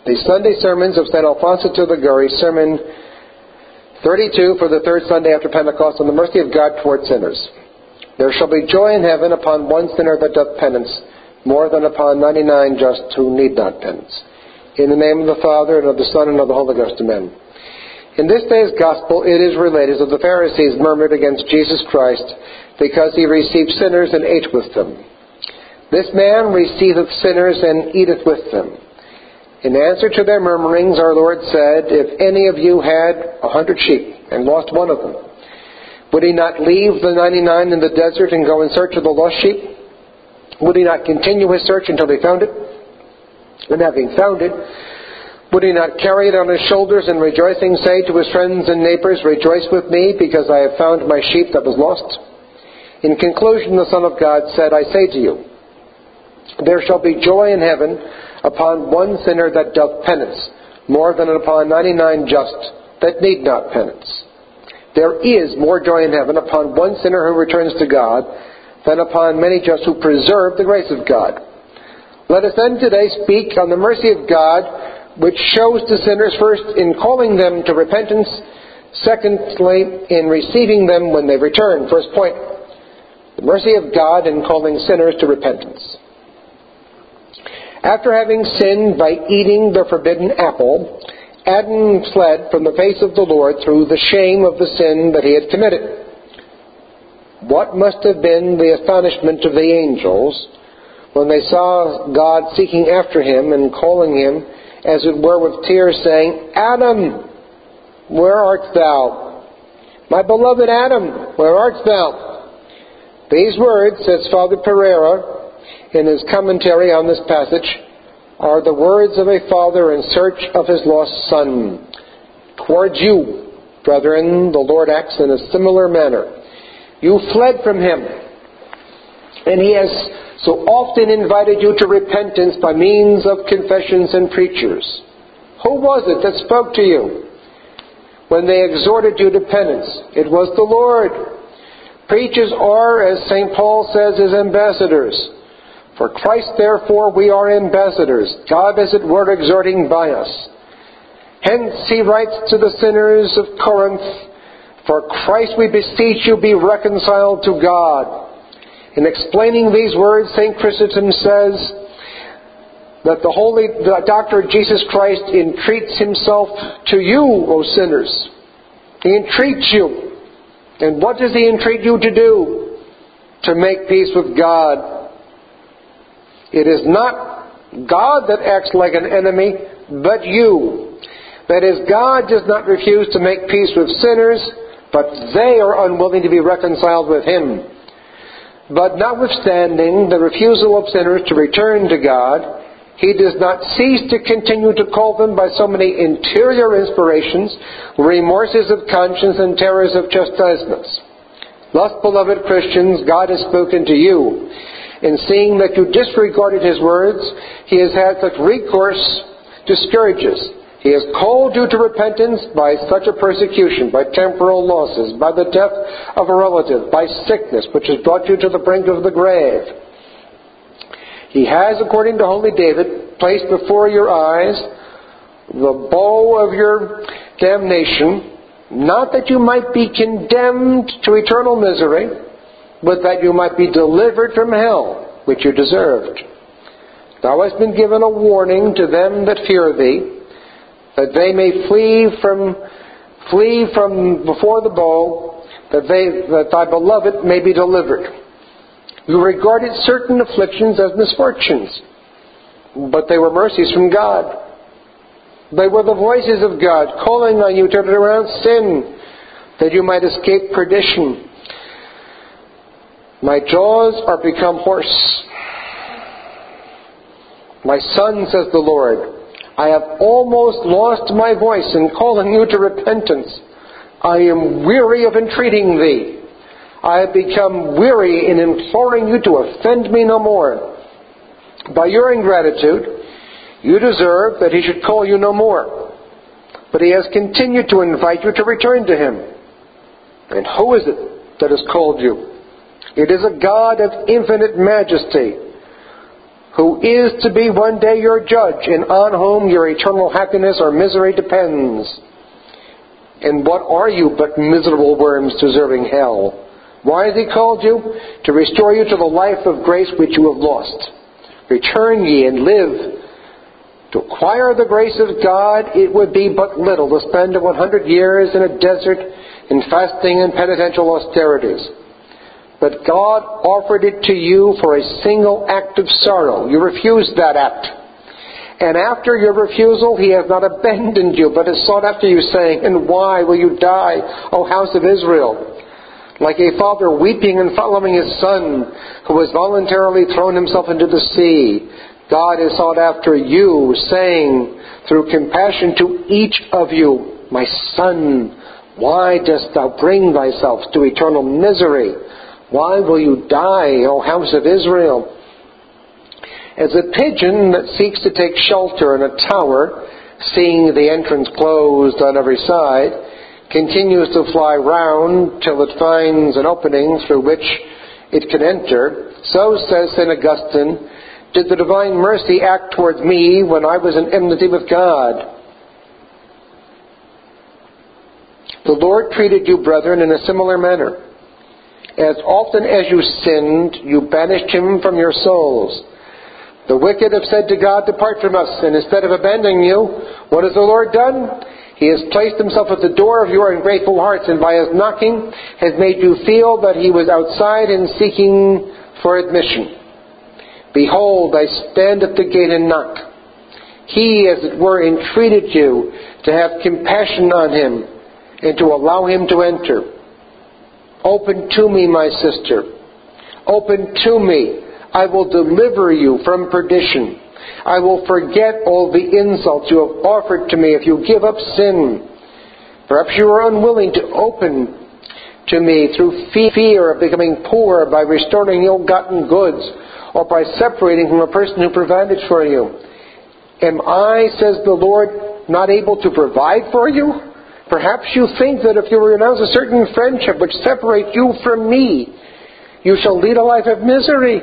The Sunday sermons of St. Alfonso de Liguori, Sermon 32 for the third Sunday after Pentecost on the mercy of God toward sinners. There shall be joy in heaven upon one sinner that doth penance, more than upon ninety nine just who need not penance. In the name of the Father, and of the Son, and of the Holy Ghost, amen. In this day's Gospel, it is related that the Pharisees murmured against Jesus Christ because he received sinners and ate with them. This man receiveth sinners and eateth with them. In answer to their murmurings, our Lord said, If any of you had a hundred sheep and lost one of them, would he not leave the ninety nine in the desert and go in search of the lost sheep? Would he not continue his search until he found it? And having found it, would he not carry it on his shoulders and rejoicing say to his friends and neighbors, Rejoice with me, because I have found my sheep that was lost? In conclusion, the Son of God said, I say to you, there shall be joy in heaven upon one sinner that doth penance, more than upon ninety nine just that need not penance. There is more joy in heaven upon one sinner who returns to God than upon many just who preserve the grace of God. Let us then today speak on the mercy of God, which shows to sinners first in calling them to repentance, secondly in receiving them when they return. First point, the mercy of God in calling sinners to repentance. After having sinned by eating the forbidden apple, Adam fled from the face of the Lord through the shame of the sin that he had committed. What must have been the astonishment of the angels when they saw God seeking after him and calling him, as it were with tears, saying, Adam, where art thou? My beloved Adam, where art thou? These words, says Father Pereira, in his commentary on this passage are the words of a father in search of his lost son. Towards you, brethren, the Lord acts in a similar manner. You fled from him, and he has so often invited you to repentance by means of confessions and preachers. Who was it that spoke to you when they exhorted you to penance? It was the Lord. Preachers are, as St. Paul says, his ambassadors. For Christ, therefore, we are ambassadors, God, as it were, exhorting by us. Hence, he writes to the sinners of Corinth, For Christ, we beseech you, be reconciled to God. In explaining these words, St. Chrysostom says that the Holy Doctor Jesus Christ entreats himself to you, O sinners. He entreats you. And what does he entreat you to do? To make peace with God it is not God that acts like an enemy, but you. That is, God does not refuse to make peace with sinners, but they are unwilling to be reconciled with Him. But notwithstanding the refusal of sinners to return to God, He does not cease to continue to call them by so many interior inspirations, remorses of conscience, and terrors of chastisements. Thus, beloved Christians, God has spoken to you in seeing that you disregarded his words, he has had such recourse to scourges. He has called you to repentance by such a persecution, by temporal losses, by the death of a relative, by sickness, which has brought you to the brink of the grave. He has, according to Holy David, placed before your eyes the bow of your damnation, not that you might be condemned to eternal misery, but that you might be delivered from hell, which you deserved. Thou hast been given a warning to them that fear thee, that they may flee from flee from before the bow, that they that thy beloved may be delivered. You regarded certain afflictions as misfortunes, but they were mercies from God. They were the voices of God calling on you to turn around sin, that you might escape perdition. My jaws are become hoarse. My son, says the Lord, I have almost lost my voice in calling you to repentance. I am weary of entreating thee. I have become weary in imploring you to offend me no more. By your ingratitude, you deserve that he should call you no more. But he has continued to invite you to return to him. And who is it that has called you? It is a God of infinite majesty, who is to be one day your judge, and on whom your eternal happiness or misery depends. And what are you but miserable worms deserving hell? Why has he called you? To restore you to the life of grace which you have lost. Return ye and live. To acquire the grace of God, it would be but little to spend a 100 years in a desert in fasting and penitential austerities. But God offered it to you for a single act of sorrow. You refused that act. And after your refusal, he has not abandoned you, but has sought after you, saying, And why will you die, O house of Israel? Like a father weeping and following his son, who has voluntarily thrown himself into the sea, God has sought after you, saying, through compassion to each of you, My son, why dost thou bring thyself to eternal misery? Why will you die, O house of Israel? As a pigeon that seeks to take shelter in a tower, seeing the entrance closed on every side, continues to fly round till it finds an opening through which it can enter, so says St. Augustine, did the divine mercy act towards me when I was in enmity with God. The Lord treated you, brethren, in a similar manner. As often as you sinned, you banished him from your souls. The wicked have said to God, Depart from us. And instead of abandoning you, what has the Lord done? He has placed himself at the door of your ungrateful hearts, and by his knocking has made you feel that he was outside and seeking for admission. Behold, I stand at the gate and knock. He, as it were, entreated you to have compassion on him and to allow him to enter. Open to me, my sister. Open to me. I will deliver you from perdition. I will forget all the insults you have offered to me if you give up sin. Perhaps you are unwilling to open to me through fear of becoming poor by restoring ill gotten goods or by separating from a person who provided for you. Am I, says the Lord, not able to provide for you? Perhaps you think that if you renounce a certain friendship which separates you from me, you shall lead a life of misery.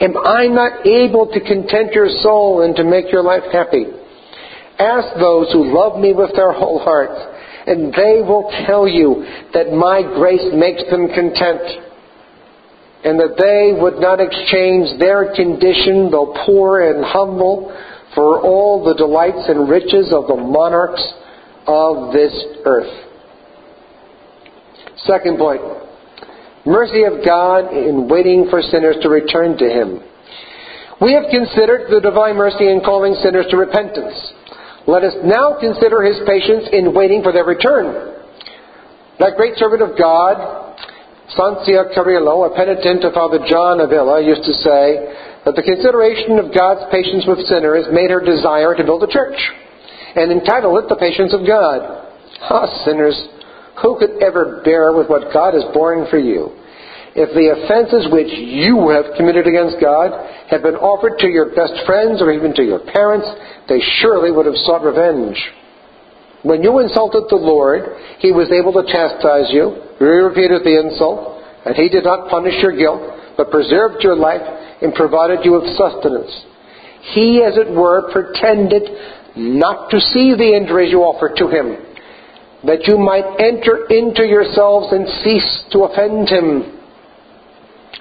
Am I not able to content your soul and to make your life happy? Ask those who love me with their whole hearts, and they will tell you that my grace makes them content, and that they would not exchange their condition, though poor and humble, for all the delights and riches of the monarchs of this earth. Second point mercy of God in waiting for sinners to return to Him. We have considered the divine mercy in calling sinners to repentance. Let us now consider His patience in waiting for their return. That great servant of God, Sancia Carrillo, a penitent of Father John Avila, used to say that the consideration of God's patience with sinners made her desire to build a church and entitle it the patience of God. Ah, sinners, who could ever bear with what God is boring for you? If the offenses which you have committed against God had been offered to your best friends or even to your parents, they surely would have sought revenge. When you insulted the Lord, He was able to chastise you, repeated the insult, and He did not punish your guilt, but preserved your life and provided you with sustenance. He, as it were, pretended not to see the injuries you offer to him, that you might enter into yourselves and cease to offend him.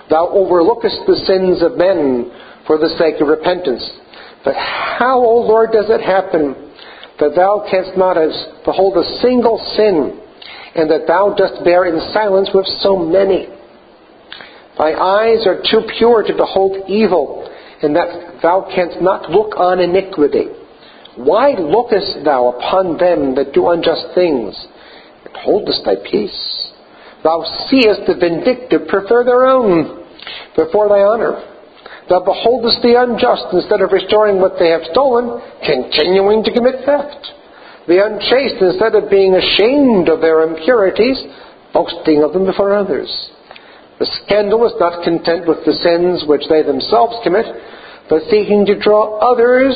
Thou overlookest the sins of men for the sake of repentance. But how, O Lord, does it happen that thou canst not behold a single sin, and that thou dost bear in silence with so many? Thy eyes are too pure to behold evil, and that thou canst not look on iniquity. Why lookest thou upon them that do unjust things, and holdest thy peace? Thou seest the vindictive prefer their own before thy honor. Thou beholdest the unjust instead of restoring what they have stolen, continuing to commit theft. The unchaste, instead of being ashamed of their impurities, boasting of them before others. The scandalous not content with the sins which they themselves commit, but seeking to draw others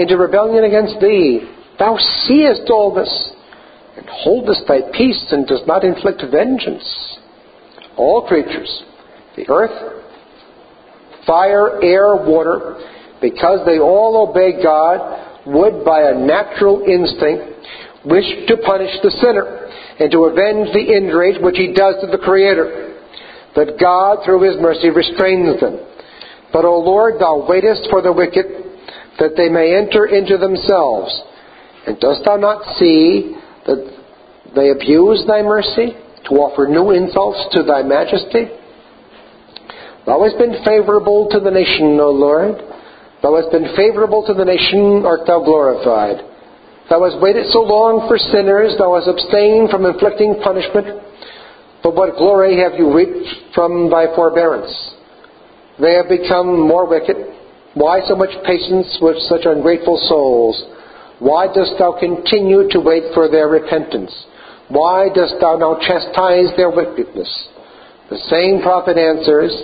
into rebellion against thee. Thou seest all this, and holdest thy peace, and dost not inflict vengeance. All creatures, the earth, fire, air, water, because they all obey God, would by a natural instinct wish to punish the sinner and to avenge the injuries which he does to the Creator. But God, through his mercy, restrains them. But, O Lord, thou waitest for the wicked, that they may enter into themselves. And dost thou not see that they abuse thy mercy to offer new insults to thy majesty? Thou hast been favorable to the nation, O Lord. Thou hast been favorable to the nation, art thou glorified. Thou hast waited so long for sinners, thou hast abstained from inflicting punishment. But what glory have you reaped from thy forbearance? They have become more wicked. Why so much patience with such ungrateful souls? Why dost thou continue to wait for their repentance? Why dost thou now chastise their wickedness? The same prophet answers,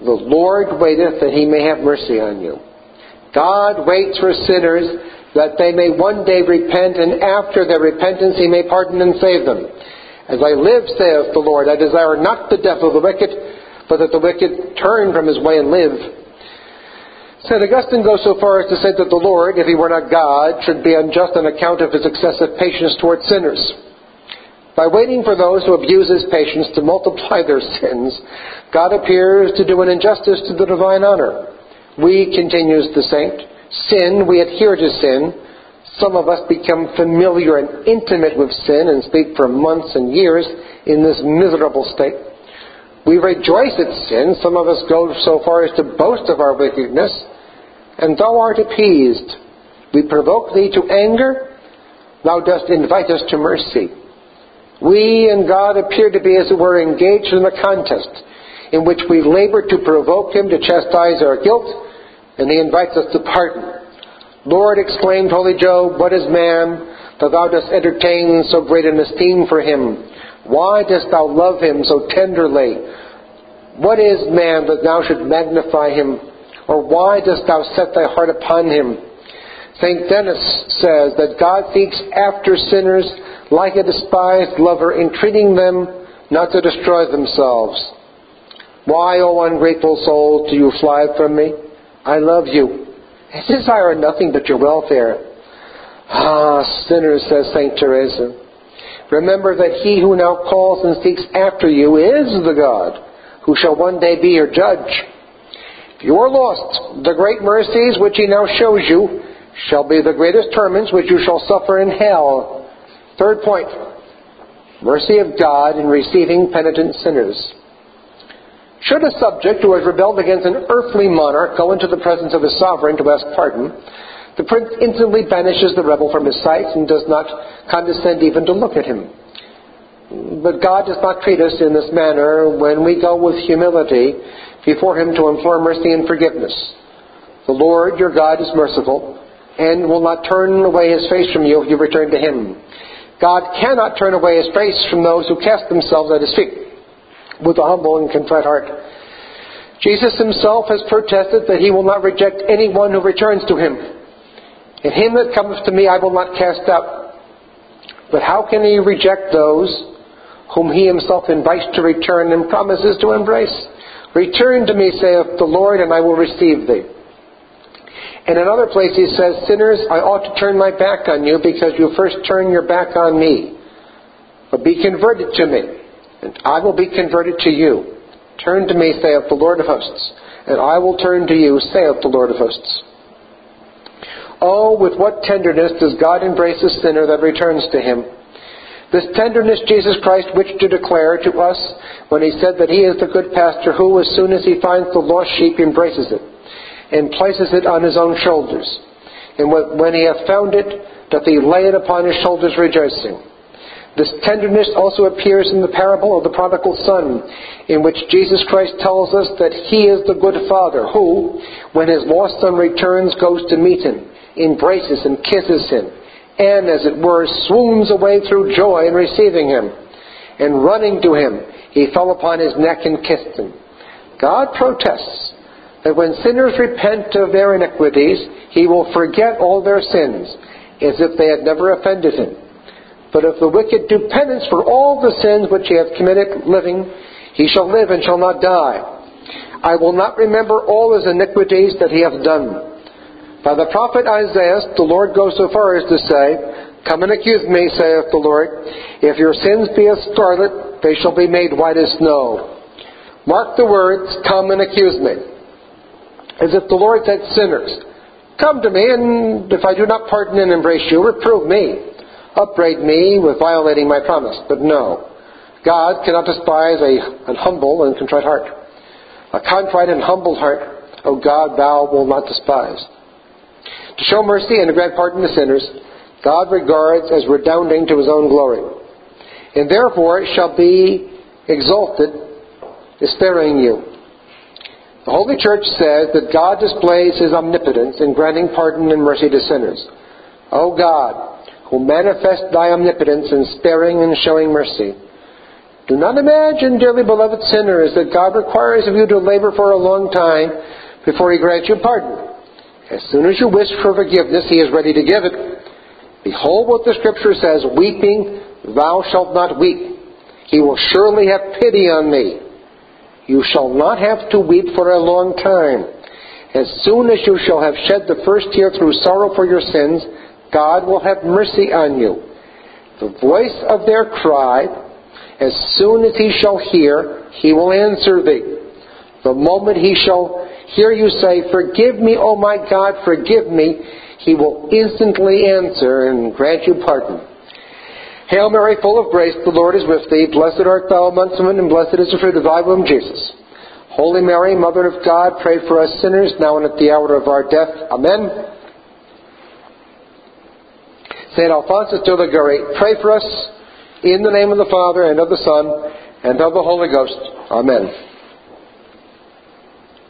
the Lord waiteth that he may have mercy on you. God waits for sinners that they may one day repent, and after their repentance he may pardon and save them. As I live, saith the Lord, I desire not the death of the wicked, but that the wicked turn from his way and live. St. Augustine goes so far as to say that the Lord, if he were not God, should be unjust on account of his excessive patience toward sinners. By waiting for those who abuse his patience to multiply their sins, God appears to do an injustice to the divine honor. We, continues the saint, sin, we adhere to sin. Some of us become familiar and intimate with sin and speak for months and years in this miserable state. We rejoice at sin. Some of us go so far as to boast of our wickedness. And thou art appeased. We provoke thee to anger. Thou dost invite us to mercy. We and God appear to be, as it were, engaged in a contest in which we labor to provoke Him to chastise our guilt, and He invites us to pardon. Lord, exclaimed holy Job, what is man that thou dost entertain so great an esteem for him? Why dost thou love him so tenderly? What is man that thou should magnify him? Or why dost thou set thy heart upon him? St. Denis says that God seeks after sinners like a despised lover, entreating them not to destroy themselves. Why, O ungrateful soul, do you fly from me? I love you. I desire nothing but your welfare. Ah, sinners, says St. Teresa, remember that he who now calls and seeks after you is the God who shall one day be your judge. You are lost, the great mercies which he now shows you shall be the greatest torments which you shall suffer in hell. Third point mercy of God in receiving penitent sinners. Should a subject who has rebelled against an earthly monarch go into the presence of his sovereign to ask pardon, the prince instantly banishes the rebel from his sight and does not condescend even to look at him. But God does not treat us in this manner when we go with humility before Him to implore mercy and forgiveness. The Lord your God is merciful and will not turn away His face from you if you return to Him. God cannot turn away his face from those who cast themselves at his feet with a humble and contrite heart. Jesus himself has protested that he will not reject anyone who returns to him. And him that cometh to me I will not cast out. But how can he reject those whom he himself invites to return and promises to embrace? Return to me, saith the Lord, and I will receive thee. In another place he says, Sinners, I ought to turn my back on you because you first turned your back on me. But be converted to me, and I will be converted to you. Turn to me, saith the Lord of hosts, and I will turn to you, saith the Lord of hosts. Oh, with what tenderness does God embrace a sinner that returns to him. This tenderness Jesus Christ wished to declare to us when he said that he is the good pastor who, as soon as he finds the lost sheep, embraces it and places it on his own shoulders. And when he hath found it, doth he lay it upon his shoulders rejoicing. This tenderness also appears in the parable of the prodigal son, in which Jesus Christ tells us that he is the good father who, when his lost son returns, goes to meet him, embraces and kisses him, and, as it were, swoons away through joy in receiving him. And running to him, he fell upon his neck and kissed him. God protests that when sinners repent of their iniquities, he will forget all their sins, as if they had never offended him. But if the wicked do penance for all the sins which he hath committed living, he shall live and shall not die. I will not remember all his iniquities that he hath done. By the prophet Isaiah, the Lord goes so far as to say, Come and accuse me, saith the Lord. If your sins be as scarlet, they shall be made white as snow. Mark the words, Come and accuse me. As if the Lord said, Sinners, come to me, and if I do not pardon and embrace you, reprove me. Upbraid me with violating my promise. But no. God cannot despise a, an humble and contrite heart. A contrite and humble heart, O God, thou wilt not despise. To show mercy and to grant pardon to sinners, God regards as redounding to his own glory. And therefore it shall be exalted, sparing you. The Holy Church says that God displays his omnipotence in granting pardon and mercy to sinners. O God, who manifest thy omnipotence in sparing and showing mercy. Do not imagine, dearly beloved sinners, that God requires of you to labor for a long time before he grants you pardon. As soon as you wish for forgiveness, he is ready to give it. Behold what the Scripture says, weeping, thou shalt not weep. He will surely have pity on me. You shall not have to weep for a long time. As soon as you shall have shed the first tear through sorrow for your sins, God will have mercy on you. The voice of their cry, as soon as he shall hear, he will answer thee. The moment he shall hear you say, Forgive me, O my God, forgive me, he will instantly answer and grant you pardon. Hail Mary, full of grace, the Lord is with thee. Blessed art thou amongst women, and blessed is the fruit of thy womb, Jesus. Holy Mary, Mother of God, pray for us sinners, now and at the hour of our death. Amen. St. Alphonsus de Liguori, pray for us in the name of the Father, and of the Son, and of the Holy Ghost. Amen.